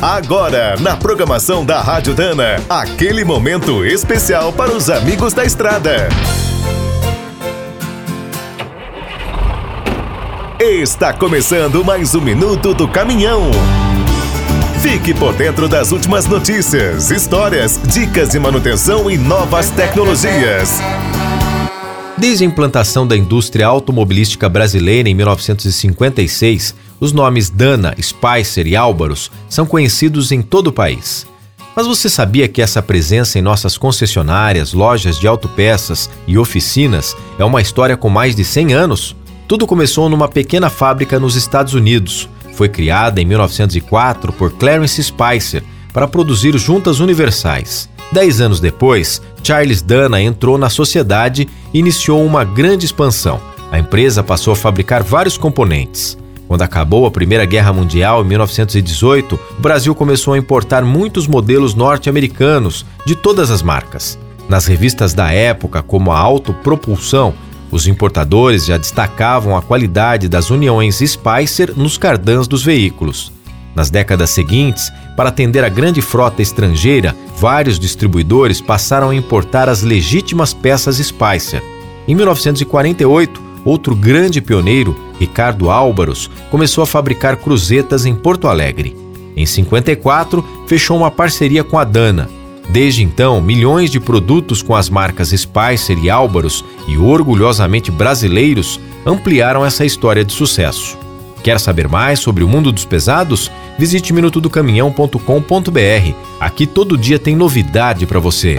Agora, na programação da Rádio Dana, aquele momento especial para os amigos da estrada. Está começando mais um minuto do caminhão. Fique por dentro das últimas notícias, histórias, dicas de manutenção e novas tecnologias. Desde a implantação da indústria automobilística brasileira em 1956, os nomes Dana, Spicer e Álvaros são conhecidos em todo o país. Mas você sabia que essa presença em nossas concessionárias, lojas de autopeças e oficinas é uma história com mais de 100 anos? Tudo começou numa pequena fábrica nos Estados Unidos. Foi criada em 1904 por Clarence Spicer para produzir juntas universais. Dez anos depois, Charles Dana entrou na sociedade e iniciou uma grande expansão. A empresa passou a fabricar vários componentes. Quando acabou a Primeira Guerra Mundial, em 1918, o Brasil começou a importar muitos modelos norte-americanos de todas as marcas. Nas revistas da época, como a Autopropulsão, os importadores já destacavam a qualidade das uniões Spicer nos cardãs dos veículos. Nas décadas seguintes, para atender a grande frota estrangeira, vários distribuidores passaram a importar as legítimas peças Spicer. Em 1948, outro grande pioneiro, Ricardo Álvaros, começou a fabricar cruzetas em Porto Alegre. Em 54, fechou uma parceria com a Dana. Desde então, milhões de produtos com as marcas Spicer e Álvaros e orgulhosamente brasileiros ampliaram essa história de sucesso. Quer saber mais sobre o mundo dos pesados? Visite minutodocaminhão.com.br. Aqui todo dia tem novidade para você.